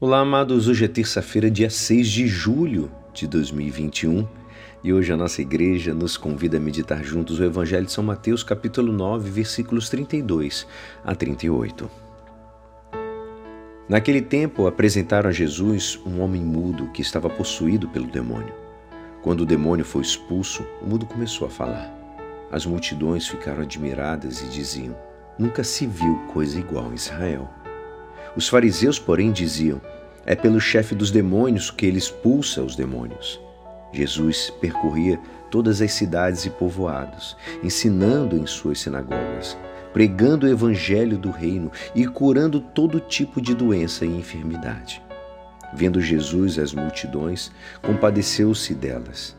Olá, amados. Hoje é terça-feira, dia 6 de julho de 2021 e hoje a nossa igreja nos convida a meditar juntos o Evangelho de São Mateus, capítulo 9, versículos 32 a 38. Naquele tempo apresentaram a Jesus um homem mudo que estava possuído pelo demônio. Quando o demônio foi expulso, o mudo começou a falar. As multidões ficaram admiradas e diziam: Nunca se viu coisa igual em Israel. Os fariseus, porém, diziam: É pelo chefe dos demônios que ele expulsa os demônios. Jesus percorria todas as cidades e povoados, ensinando em suas sinagogas, pregando o evangelho do reino e curando todo tipo de doença e enfermidade. Vendo Jesus as multidões, compadeceu-se delas,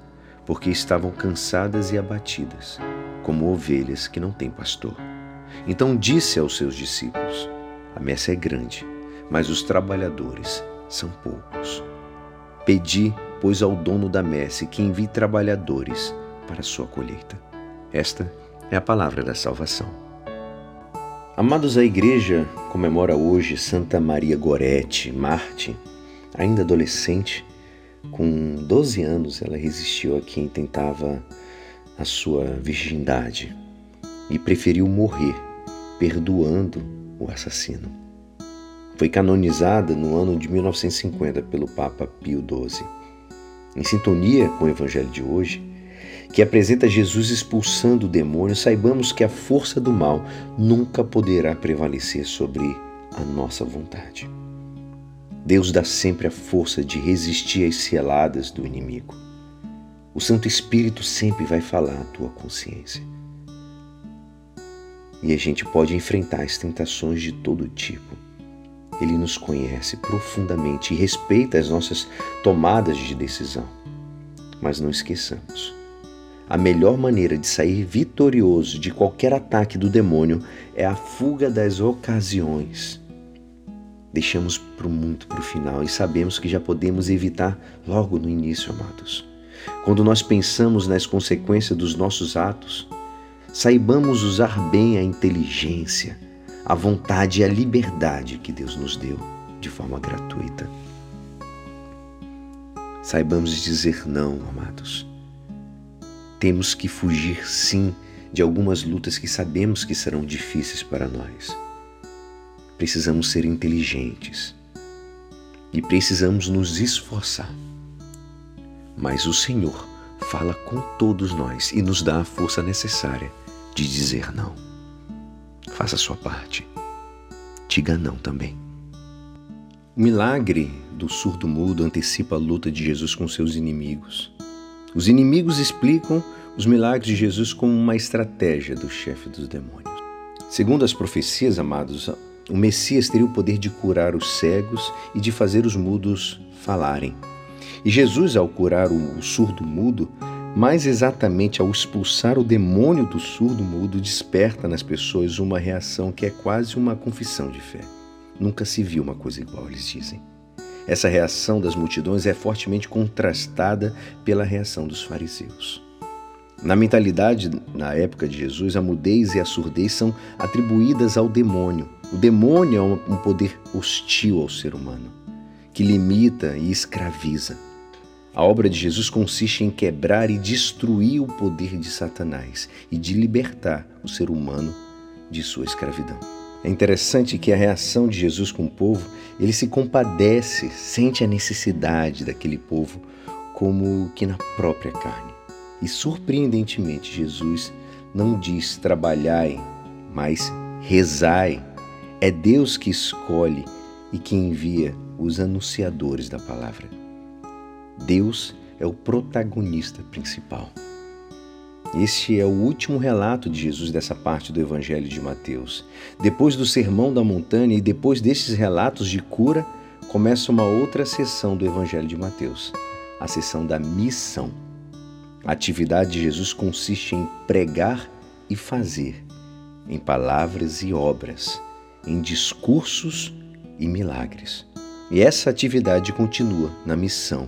porque estavam cansadas e abatidas, como ovelhas que não têm pastor. Então disse aos seus discípulos: a messe é grande, mas os trabalhadores são poucos. Pedi, pois, ao dono da messe que envie trabalhadores para a sua colheita. Esta é a palavra da salvação. Amados, a igreja comemora hoje Santa Maria Gorete, Marte. Ainda adolescente, com 12 anos, ela resistiu a quem tentava a sua virgindade e preferiu morrer, perdoando o assassino. Foi canonizada no ano de 1950 pelo Papa Pio XII. Em sintonia com o Evangelho de hoje, que apresenta Jesus expulsando o demônio, saibamos que a força do mal nunca poderá prevalecer sobre a nossa vontade. Deus dá sempre a força de resistir às cieladas do inimigo. O Santo Espírito sempre vai falar à tua consciência. E a gente pode enfrentar as tentações de todo tipo. Ele nos conhece profundamente e respeita as nossas tomadas de decisão. Mas não esqueçamos: a melhor maneira de sair vitorioso de qualquer ataque do demônio é a fuga das ocasiões. Deixamos para muito para o final e sabemos que já podemos evitar logo no início, amados. Quando nós pensamos nas consequências dos nossos atos, saibamos usar bem a inteligência, a vontade e a liberdade que Deus nos deu de forma gratuita. Saibamos dizer não, amados. Temos que fugir, sim, de algumas lutas que sabemos que serão difíceis para nós. Precisamos ser inteligentes e precisamos nos esforçar. Mas o Senhor fala com todos nós e nos dá a força necessária de dizer não. Faça a sua parte. Diga não também. O milagre do surdo mudo antecipa a luta de Jesus com seus inimigos. Os inimigos explicam os milagres de Jesus como uma estratégia do chefe dos demônios. Segundo as profecias, amados, o Messias teria o poder de curar os cegos e de fazer os mudos falarem. E Jesus, ao curar o surdo mudo, mais exatamente ao expulsar o demônio do surdo mudo, desperta nas pessoas uma reação que é quase uma confissão de fé. Nunca se viu uma coisa igual, eles dizem. Essa reação das multidões é fortemente contrastada pela reação dos fariseus. Na mentalidade, na época de Jesus, a mudez e a surdez são atribuídas ao demônio. O demônio é um poder hostil ao ser humano, que limita e escraviza. A obra de Jesus consiste em quebrar e destruir o poder de Satanás e de libertar o ser humano de sua escravidão. É interessante que a reação de Jesus com o povo, ele se compadece, sente a necessidade daquele povo como que na própria carne. E surpreendentemente, Jesus não diz trabalhai, mas rezai. É Deus que escolhe e que envia os anunciadores da palavra. Deus é o protagonista principal. Este é o último relato de Jesus dessa parte do Evangelho de Mateus. Depois do Sermão da Montanha e depois destes relatos de cura, começa uma outra sessão do Evangelho de Mateus, a sessão da missão. A atividade de Jesus consiste em pregar e fazer, em palavras e obras, em discursos e milagres. E essa atividade continua na missão